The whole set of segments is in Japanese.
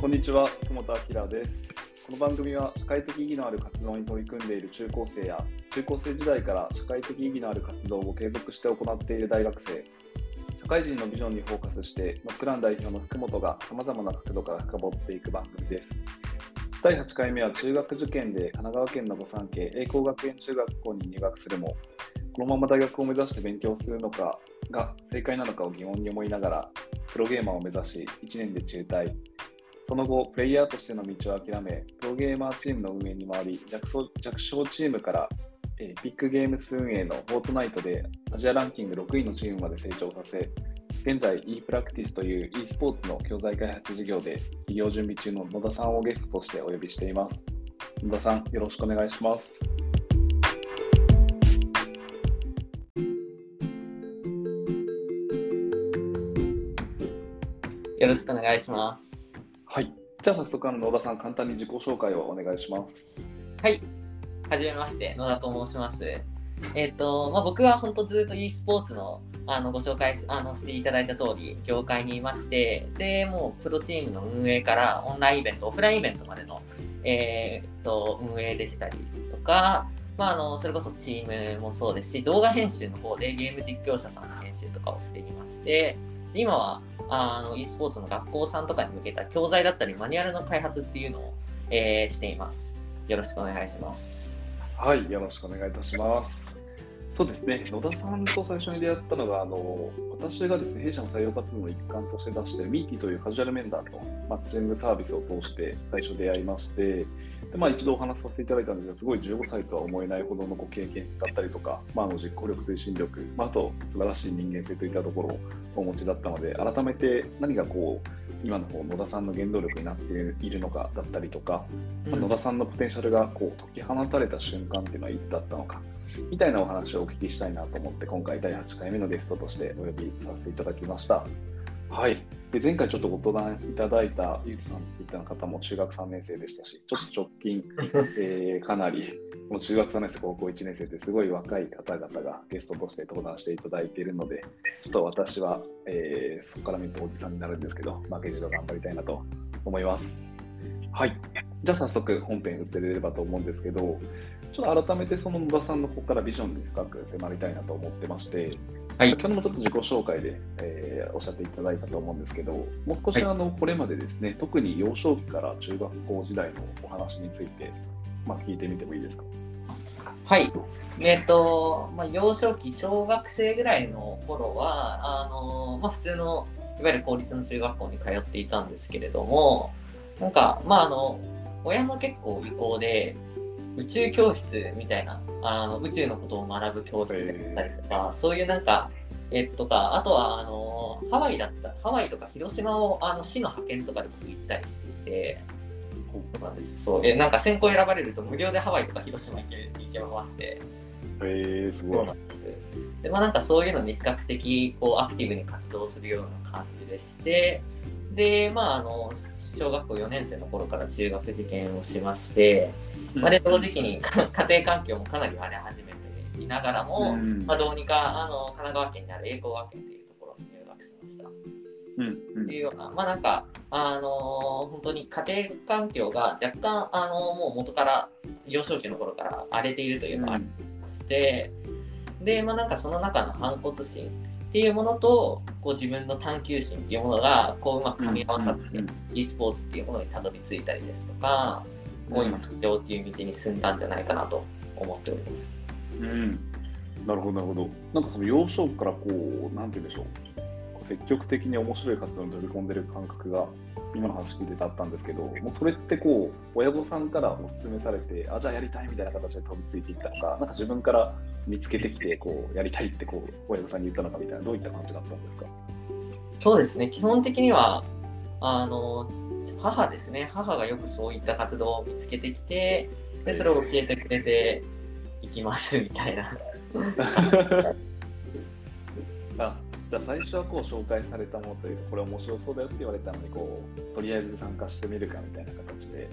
こんにちは、友田明です。この番組は社会的意義のある活動に取り組んでいる中高生や中高生時代から社会的意義のある活動を継続して行っている大学生、社会人のビジョンにフォーカスして、ノックラン代表の福本がさまざまな角度から深掘っていく番組です。第8回目は中学受験で神奈川県の御三家栄光学園中学校に入学するも、このまま大学を目指して勉強するのかが正解なのかを疑問に思いながら、プロゲーマーを目指し、1年で中退。その後、プレイヤーとしての道を諦め、プロゲーマーチームの運営に回り、弱小弱小チームから、えービッグゲームス運営のフォートナイトでアジアランキング6位のチームまで成長させ、現在 e プラクティスという e スポーツの教材開発事業で企業準備中の野田さんをゲストとしてお呼びしています。野田さん、よろしくお願いします。よろしくお願いします。じゃあ早速、あの野田さん、簡単に自己紹介をお願いします。はい。はじめまして、野田と申します。えっ、と、まあ、僕は本当ずっと e スポーツのあのご紹介あのしていただいた通り、業界にいまして、で、もうプロチームの運営からオンラインイベント、オフラインイベントまでの、えっと運営でしたりとか、まあ、あのそれこそチームもそうですし、動画編集の方でゲーム実況者さんの編集とかをしていまして、今はあの e スポーツの学校さんとかに向けた教材だったりマニュアルの開発っていうのを、えーしています。よろしくお願いします。はい、よろしくお願いいたします。そうですね、野田さんと最初に出会ったのが、あの私がですね弊社の採用活動の一環として出しているミーティというカジュアルメンダーとマッチングサービスを通して最初出会いまして、でまあ、一度お話しさせていただいたんですが、すごい15歳とは思えないほどのご経験だったりとか、まあ、の実行力、推進力、まあ、あと素晴らしい人間性といったところをお持ちだったので、改めて何がこう今のこう野田さんの原動力になっているのかだったりとか、まあ野田さんのポテンシャルがこう解き放たれた瞬間っていうのはいつだったのかみたいなお話をお聞きしたいなと思って今回第8回目のゲストとしてお呼びさせていただきました。はい、で前回ちょっとご登壇いただいたゆうつさんっていった方も中学3年生でしたしちょっと直近、えーかなりもう中学3年生高校1年生ってすごい若い方々がゲストとして登壇していただいているのでちょっと私は、えーそこから見るとおじさんになるんですけど負けじと頑張りたいなと思います。はい。じゃあ早速本編移れればと思うんですけど、ちょっと改めてその野田さんのここからビジョンに深く迫りたいなと思ってまして、はい先ほどもちょっと自己紹介で、えーおっしゃっていただいたと思うんですけど、もう少しあの、これまでですね、特に幼少期から中学校時代のお話について、まあ、聞いてみてもいいですか？はい。えっと、まあ、幼少期、小学生ぐらいの頃は、あの、まあ、普通の、いわゆる公立の中学校に通っていたんですけれども、なんか、まあ、あの、親も結構意向で、宇宙教室みたいな、あの、宇宙のことを学ぶ教室だったりとか、そういうなんか、えっとか、あとは、あの、ハワイだった、ハワイとか広島を、あの、市の派遣とかで僕行ったりしていて、そうなんです。そう。え、なんか選考選ばれると無料でハワイとか広島行け行けまして、えー、すそごい。うなんです。で、まあなんかそういうのに比較的こうアクティブに活動するような感じでして、で、まああの、小学校4年生の頃から中学受験をしまして、まあ、で、同時期にか 家庭環境もかなり荒れ始めていながらも、うん。まあどうにかあの神奈川県にある栄光学園というところに入学しました。うんうん。っていうような、まあなんか、あのー本当に家庭環境が若干、あのーもう元から、幼少期の頃から荒れているというのがありまして、で、まあなんかその中の反骨心っていうものと、こう自分の探求心っていうものが、こううまく噛み合わさって、うん e スポーツっていうものにたどり着いたりですとか、こう今、起業っていう道に進んだんじゃないかなと思っております。うん、なるほど、なるほど。なんかその幼少期からこう、なんて言うんでしょう積極的に面白い活動に取り込んでる感覚が、今の話聞いててあったんですけど、もうそれってこう、親御さんからお勧めされて、あ、じゃあやりたいみたいな形で飛びついていったのか、なんか自分から見つけてきて、こう、やりたいってこう、親御さんに言ったのかみたいな、どういった感じだったんですか？そうですね、基本的には、あの、母ですね、母がよくそういった活動を見つけてきて、で、それを教えてくれていきますみたいな。あ じゃあ最初はこう紹介されたものというかこれ面白そうだよって言われたのにこうとりあえず参加してみるかみたいな形で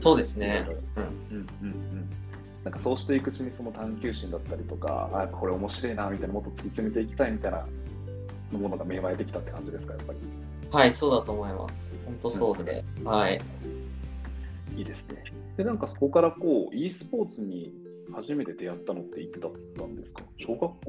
そうですね。うんうんうんなんかそうしていくうちにその探求心だったりとかあこれ面白いなみたいなもっと突き詰めていきたいみたいなものが芽生えてきたって感じですかやっぱりはい、そうだと思います。本当そうで。はい。いいですね。で、なんかそこからこう、e スポーツに初めて出会ったのっていつだったんですか？小学校？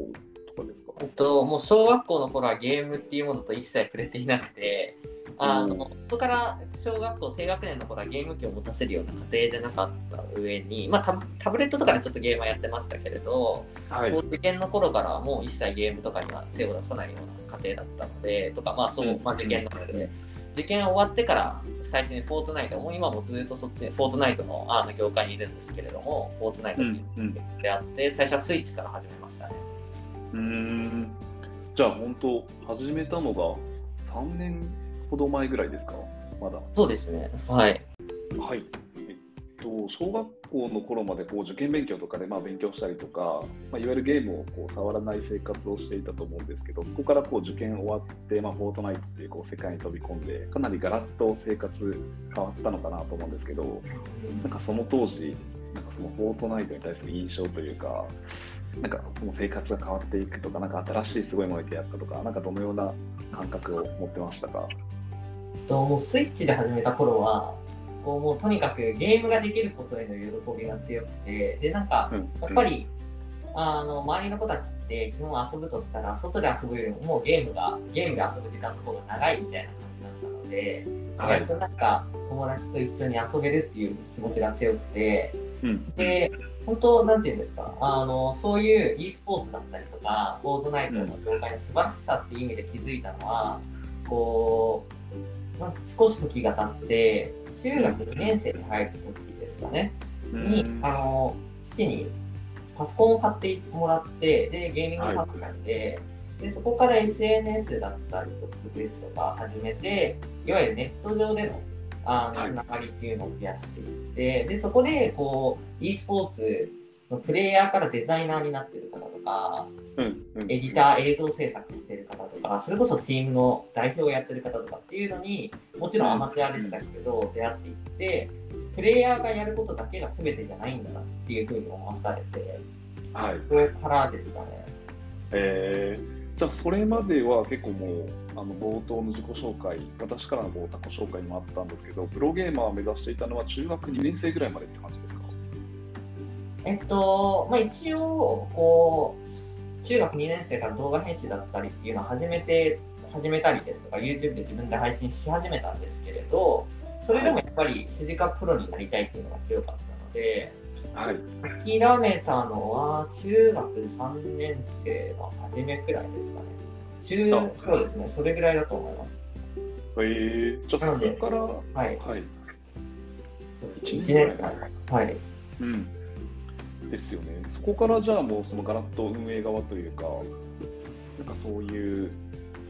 とかですか？えっと、もう小学校の頃はゲームっていうものと一切触れていなくて、あの、うん。そこから小学校低学年の頃はゲーム機を持たせるような家庭じゃなかった上に、まあタブタブレットとかでちょっとゲームはやってましたけれど、はい。受験の頃からはもう一切ゲームとかには手を出さないような家庭だったので、とか、まあそうう、ん。まあ受験なので、受験終わってから最初にフォートナイト、もう今もずっとそっち、フォートナイトのあの業界にいるんですけれども、フォートナイトっていううん。のであって、最初はスイッチから始めましたね。うーん。じゃあ本当、始めたのが3年ほど前ぐらいですか？まだ。そうですね。はい。はい。えっと、小学校の頃までこう受験勉強とかでまあ勉強したりとか、まあ、いわゆるゲームをこう触らない生活をしていたと思うんですけど、そこからこう受験終わって、まあ、フォートナイトっていうこう世界に飛び込んで、かなりガラッと生活変わったのかなと思うんですけど、なんかその当時、なんかそのフォートナイトに対する印象というか、なんかその生活が変わっていくとか、なんか新しいすごいものに出会ったとか、なんかどのような感覚を持ってましたか？ともうスイッチで始めた頃はこうもうとにかくゲームができることへの喜びが強くてでなんかうん。やっぱり、あの周りの子たちって基本遊ぶとしたら外で遊ぶよりももうゲームがゲームで遊ぶ時間の方が長いみたいな感じだったので、はい。やっとなんか友達と一緒に遊べるっていう気持ちが強くてうん。で本当なんていうんですか？あのそういう e スポーツだったりとかフォートナイトの業界の素晴らしさっていう意味で気づいたのはこう、まあ、少し時が経って中学2年生に入る時ですかね。にうん。あの父にパソコンを買ってもらってでゲーミングパソコンで,、でそこから SNS だったりとかですとか始めていわゆるネット上でのあのはい。つながりっていうのを増やしていって、でそこでこう e スポーツのプレイヤーからデザイナーになってる方とかうんうん。エディター映像制作してる方とかそれこそチームの代表をやってる方とかっていうのにもちろんアマチュアでしたけど、出会っていってプレイヤーがやることだけが全てじゃないんだなっていうふうに思わされてはい。それからですかね。えー、じゃあそれまでは結構もうあの冒頭の自己紹介私からのこう自己紹介もあったんですけどプロゲーマーを目指していたのは中学2年生ぐらいまでって感じですか？えっとまあ一応こう中学2年生から動画編集だったりっていうのを始めて始めたりですとか YouTube で自分で配信し始めたんですけれどそれでもやっぱりスジカプロになりたいっていうのが強かったのではい諦めたのは中学3年生の初めくらいですかね。中あそうですね、それぐらいだと思います。えー、じゃあそこからはい。はい1 1年間。はい。うんですよねそこからじゃあもうそのガラッと運営側というかなんかそういう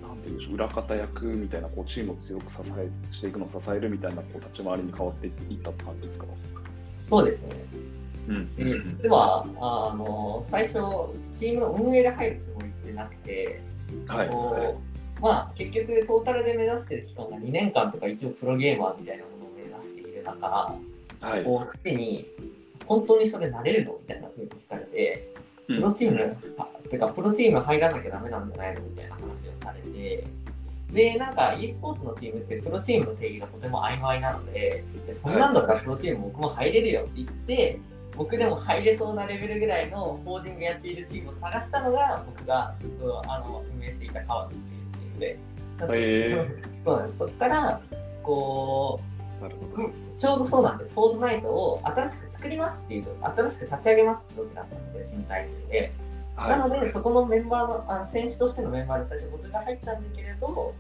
なんていうんでしょう裏方役みたいなこうチームを強く支えしていくのを支えるみたいなこう立ち回りに変わっていったって感じですか？そうですね。うんで実は、あの、最初、チームの運営で入るつもりってなくて、はい。こうまあ、結局、トータルで目指してる期間が2年間とか、一応プロゲーマーみたいなものを目指している中、はい。こう、常に、本当にそれなれるのみたいな風に聞かれて、プロチーム、あてかプロチーム入らなきゃダメなんじゃないのみたいな話をされて、で、なんか e スポーツのチームってプロチームの定義がとても曖昧なので、でそんなんだったらプロチーム僕も入れるよって言って、僕でも入れそうなレベルぐらいのコーディングやっているチームを探したのが、僕がずっとあの運営していた川野っていうチームで、へそうなんです。そこから、こう、なるほどちょうどそうなんです。フォートナイトを新しく作りますっていう、新しく立ち上げますって時だったので、新体制で。なので、そこのメンバーの、あの選手としてのメンバーで最初僕が入ったんだけれど、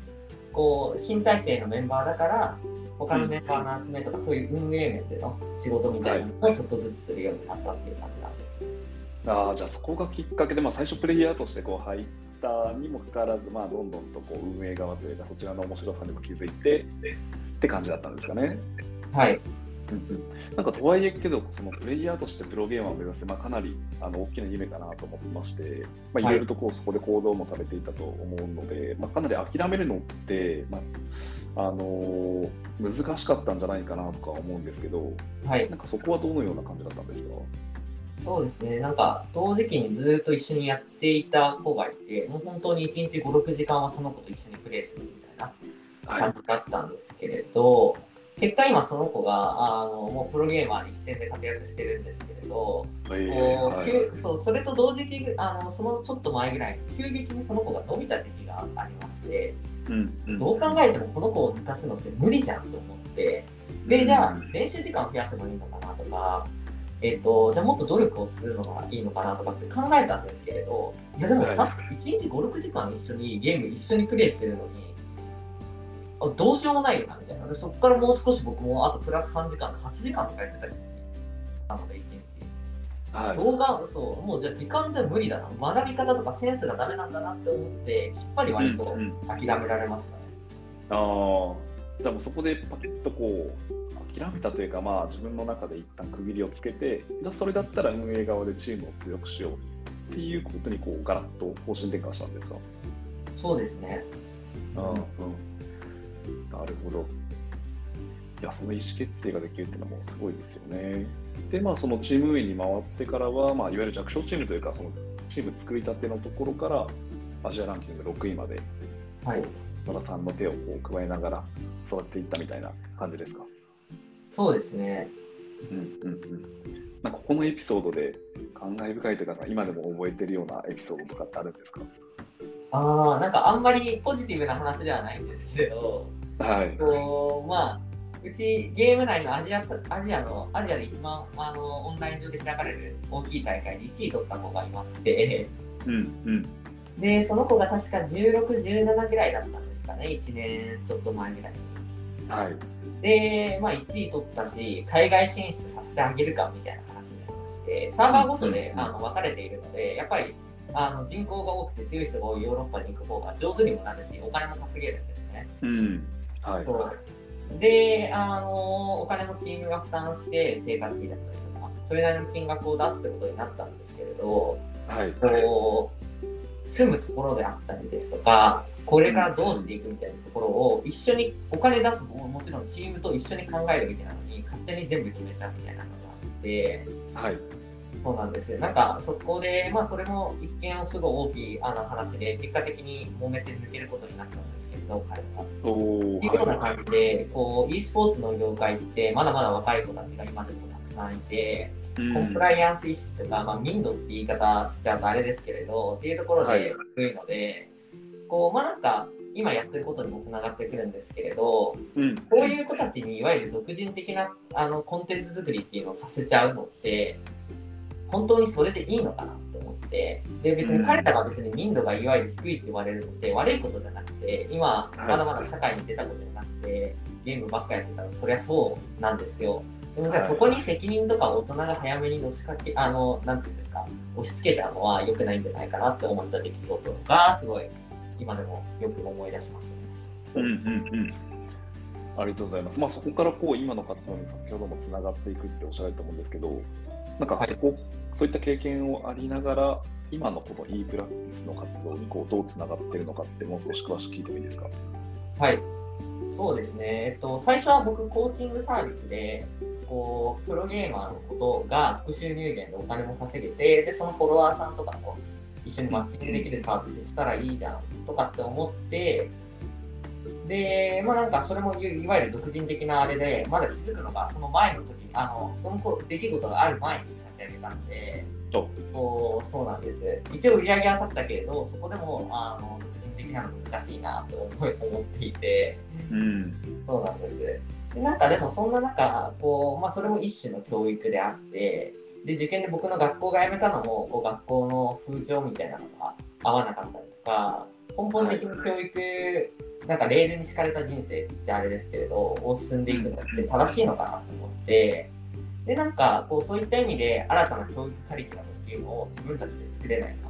こう、新体制のメンバーだから、他のメンバーの集めとか、そういう運営面での仕事みたいなのをちょっとずつするようになったっていう感じなんです。ああじゃあそこがきっかけで、まあ、最初プレイヤーとしてこう入ったにもかかわらず、まあ、どんどんとこう運営側というかそちらの面白さにも気づいてって感じだったんですかね。はい。うんうんなんかとはいえけどそのプレイヤーとしてプロゲーマーを目指す、まあ、かなりあの大きな夢かなと思ってまして、まあ、いはいろいろとこうそこで行動もされていたと思うので、まあ、かなり諦めるのって、まああのー難しかったんじゃないかなとか思うんですけどはい。なんかそこはどのような感じだったんですか？そうですね。なんか、同時期にずっと一緒にやっていた子がいて、もう本当に1日5、6時間はその子と一緒にプレイするみたいな感じだったんですけれど、結果今その子があのもうプロゲーマーに一戦で活躍してるんですけれど、えーこうはい。急そうそれと同時期あのそのちょっと前ぐらいに急激にその子が伸びた時期がありましてうんうん。どう考えてもこの子を抜かすのって無理じゃんと思ってでじゃあ練習時間を増やせばいいのかなとか、えっとじゃあもっと努力をするのがいいのかなとかって考えたんですけれどいやでもはい。確か1日56時間一緒にゲーム一緒にプレイしてるのにあどうしようもないよなみたいなでそこからもう少し僕もあとプラス3時間8時間とかやってたりなので1日。はい動画、そう、もうじゃあ時間じゃ無理だな。学び方とかセンスがダメなんだなって思って、きっぱり割とうんうん諦められましたね。ああじゃあもうそこでパキッとこう諦めたというかまあ自分の中で一旦区切りをつけてじゃあそれだったら運営側でチームを強くしようっていうことにこうガラッと方針転換したんですか？そうですね。うんうんなるほど。いや、その意思決定ができるっていうのもすごいですよね。で、まあ、そのチーム運営に回ってからは、まあ、いわゆる弱小チームというか、そのチーム作りたてのところから、アジアランキング6位まで、はい。野田さんの手をこう加えながら育っていったみたいな感じですか？そうですね。うんうんうん。なんかここのエピソードで感慨深いというか、今でも覚えてるようなエピソードとかってあるんですか？ああ、なんかあんまりポジティブな話ではないんですけれど、はい。こう、まあ、うちゲーム内のアジアアジアのアジアで一番あのオンライン上で開かれる大きい大会で1位取った子がいまして、うんうん。で、その子が確か16、17ぐらいだったんですかね、1年ちょっと前ぐらいに。はい。で、まあ、1位取ったし、海外進出させてあげるかみたいな話になりまして、サーバーごとでうんあの分かれているので、やっぱりあの人口が多くて強い人が多いヨーロッパに行く方が上手にもなるし、お金も稼げるんですね。うん。はい。そうであの、お金もチームが負担して生活費だったりとか、それなりの金額を出すってことになったんですけれど、はい。こう住むところであったりですとか、これからどうしていくみたいなところを一緒にお金出すのももちろんチームと一緒に考えるべきなのに勝手に全部決めちゃうみたいなのがあってはい。そうなんですよなんかそこでまあそれも一見すごい大きいあの話で結果的に揉めて抜けることになったんですけれど彼は。おーっていうような感じでこう e スポーツの業界ってまだまだ若い子たちが今でもたくさんいてコンプライアンス意識とか、まあ、民度って言い方しちゃうとあれですけれど、っていうところはいで低いので、こう、まあなんか、今やってることにもつながってくるんですけれど、うん。こういう子たちにいわゆる俗人的なあのコンテンツ作りっていうのをさせちゃうのって、本当にそれでいいのかなってで、別に彼らが別に民度がいわゆる低いって言われるのって悪いことじゃなくて、今、はいまだまだ社会に出たことじゃなくて、ゲームばっかやってたら、そりゃそうなんですよ。でもそこに責任とか大人が早めに押しかけ、あの、なんていうんですか、押し付けちゃうのは良くないんじゃないかなって思った出来事が、すごい、今でもよく思い出しますね。うんうんうん。ありがとうございます。まあそこからこう今の活動に先ほどもつながっていくっておっしゃられたと思うんですけど、なんかそこ、そういった経験をありながら、今のこの e プラクティスの活動にこうどうつながってるのかってもう少し詳しく聞いてもいいですか？はい。そうですね。えっと、最初は僕、コーチングサービスで、こう、プロゲーマーのことが副収入源でお金も稼げて、で、そのフォロワーさんとかと一緒にマッチングできるサービスしたらいいじゃんとかって思って、で、まあなんかそれもいいわゆる独人的なあれで、まだ気づくのがその前の時に、あの、その頃出来事がある前に立ち上げたんで、おそうなんです。一応売り上げは立ったけれど、そこでもあの独人的なの難しいなと思い思っていて、うん。そうなんです。でなんかでもそんな中、こうまあ、それも一種の教育であって、で受験で僕の学校が辞めたのも、こう学校の風潮みたいなのが合わなかったりとか、根本的に教育、なんかレールに敷かれた人生って言っちゃあれですけれど、を進んでいくのって正しいのかなと思って、で、なんかこうそういった意味で新たな教育カリキュラムっていうのを自分たちで作れないか。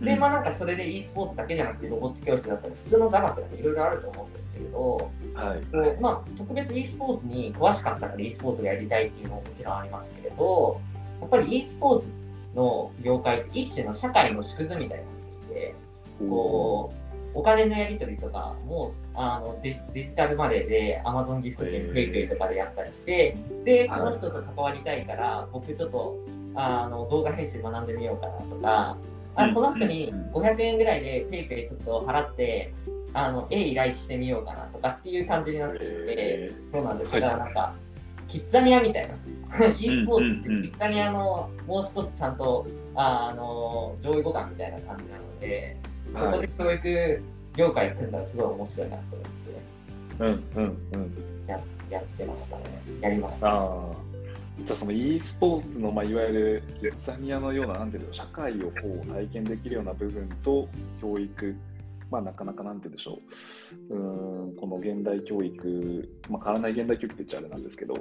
で、まあなんかそれで e スポーツだけじゃなくてロボット教室だったり、普通の座学でもいろいろあると思うんですけれど、はい。こうまあ、特別 e スポーツに詳しかったから e スポーツがやりたいっていうのももちろんありますけれど、やっぱり e スポーツの業界って一種の社会の縮図みたいになっていて、こう、お金のやり取りとかもあのデデジタルマネーで Amazon ギフト券、へー PayPay とかでやったりして、で、はい。この人と関わりたいから、僕ちょっとあの動画編集学んでみようかなとか、あこの人に500円ぐらいで PayPay ちょっと払って、あの絵依頼してみようかなとかっていう感じになっていて、えそうなんです。はい。なんか、キッザニアみたいな。e スポーツってキッザニアのもう少しちゃんとああの上位互換みたいな感じなので、ーそこで教育業界組んだらすごい面白いなと思ってうんうんうん。ややってましたね。やりました。ああ。じゃあその e スポーツの、まあ、いわゆるザニアのような、なんていうの、社会をこう体験できるような部分と教育、まあなかなかなんて言うんでしょう、うーん、この現代教育、まあ変わらない現代教育って言っちゃあれなんですけど、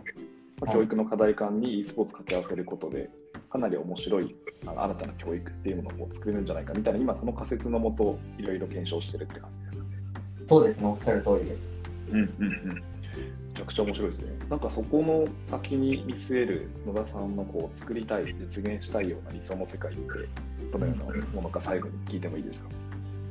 まあ、教育の課題感に e スポーツ掛け合わせることで、かなり面白いあの新たな教育っていうものを作れるんじゃないかみたいな、今その仮説のもと、いろいろ検証してるって感じですかね。そうですね、おっしゃる通りです。うんうんうん。めちゃくちゃ面白いですね。なんかそこの先に見据える野田さんのこう作りたい、実現したいような理想の世界って、どのようなものか最後に聞いてもいいですか？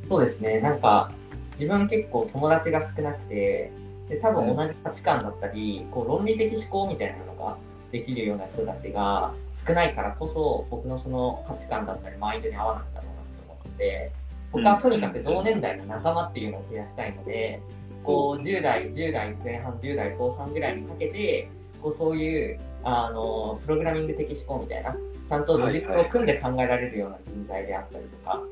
そうですね、なんか自分結構友達が少なくて、で多分同じ価値観だったり、こう論理的思考みたいなのができるような人たちが少ないからこそ、僕のその価値観だったり、マインドに合わないんだろうなと思って、僕はとにかく同年代の仲間っていうのを増やしたいので、こう10代、10代前半、10代後半ぐらいにかけて、こうそういうあのプログラミング的思考みたいな、ちゃんとロジックを組んで考えられるような人材であったりとか、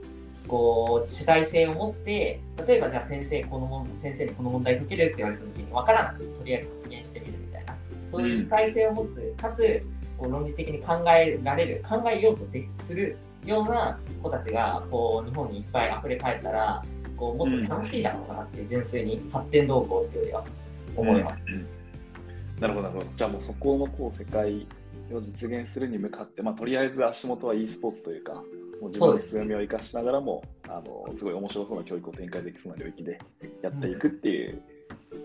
こう主体性を持って、例えばじゃあ先生このもん先生にこの問題解けるって言われた時に分からなくとりあえず発言してみるみたいな、そういう主体性を持つ、かつこう論理的に考えられる、考えようとでするような子たちがこう日本にいっぱい溢れ返ったら、こうもっと楽しいだろうなっていう純粋に発展動向っていうよりは思います。なるほど、なるほど。じゃあもうそこのこう世界を実現するに向かって、まあ、とりあえず足元は e スポーツというか、もう自分の強みを生かしながらも、あのすごい面白そうな教育を展開できそうな領域でやっていくっていう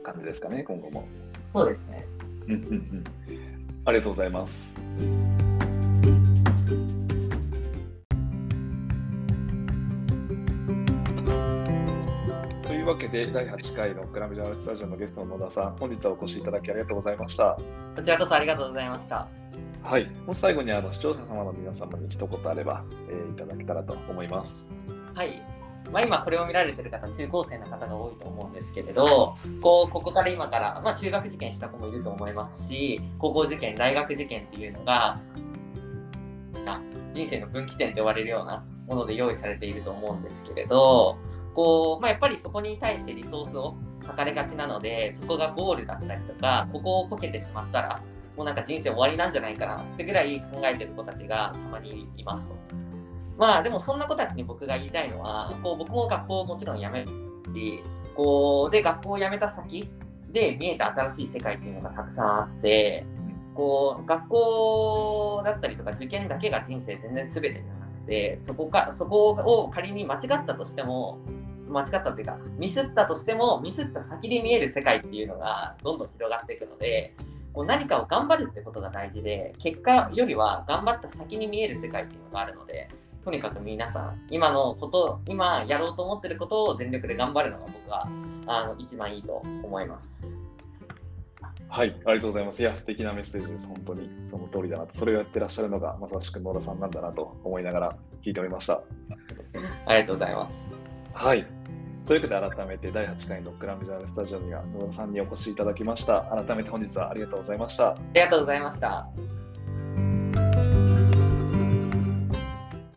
感じですかね、今後も。そうですね。うんうんうん。ありがとうございます。というわけで、第8回のクラムジャーナルスタジオのゲストの野田さん、本日はお越しいただきありがとうございました。こちらこそありがとうございました。はい、もし最後にあの視聴者様の皆様に一言あれば、えーいただけたらと思います。はい。まあ、今これを見られてる方、中高生の方が多いと思うんですけれど、こうここから今から、まあ、中学受験した子もいると思いますし、高校受験、大学受験っていうのが、人生の分岐点と呼ばれるようなもので用意されていると思うんですけれど、こうまあ、やっぱりそこに対してリソースを割かれがちなので、そこがゴールだったりとか、ここをこけてしまったら、もうなんか人生終わりなんじゃないかなってぐらい考えてる子たちがたまにいますと。まあでもそんな子たちに僕が言いたいのは、こう僕も学校をもちろん辞めるし、こうで学校を辞めた先で見えた新しい世界っていうのがたくさんあって、こう学校だったりとか受験だけが人生全然全てじゃなくて、そこかそこを仮に間違ったとしても、間違ったっていうか、ミスったとしても、ミスった先に見える世界っていうのがどんどん広がっていくので、こう何かを頑張るってことが大事で、結果よりは頑張った先に見える世界っていうのがあるので、とにかく皆さん、今のこと、今やろうと思ってることを全力で頑張るのが僕はあの一番いいと思います。はい、ありがとうございます。いや、素敵なメッセージです。本当にその通りだなと。それをやってらっしゃるのがまさしく野田さんなんだなと思いながら聞いておりました。ありがとうございます。はい。というわけで改めて第8回のグラムジャールスタジオには野田さんにお越しいただきました。改めて本日はありがとうございました。ありがとうございました。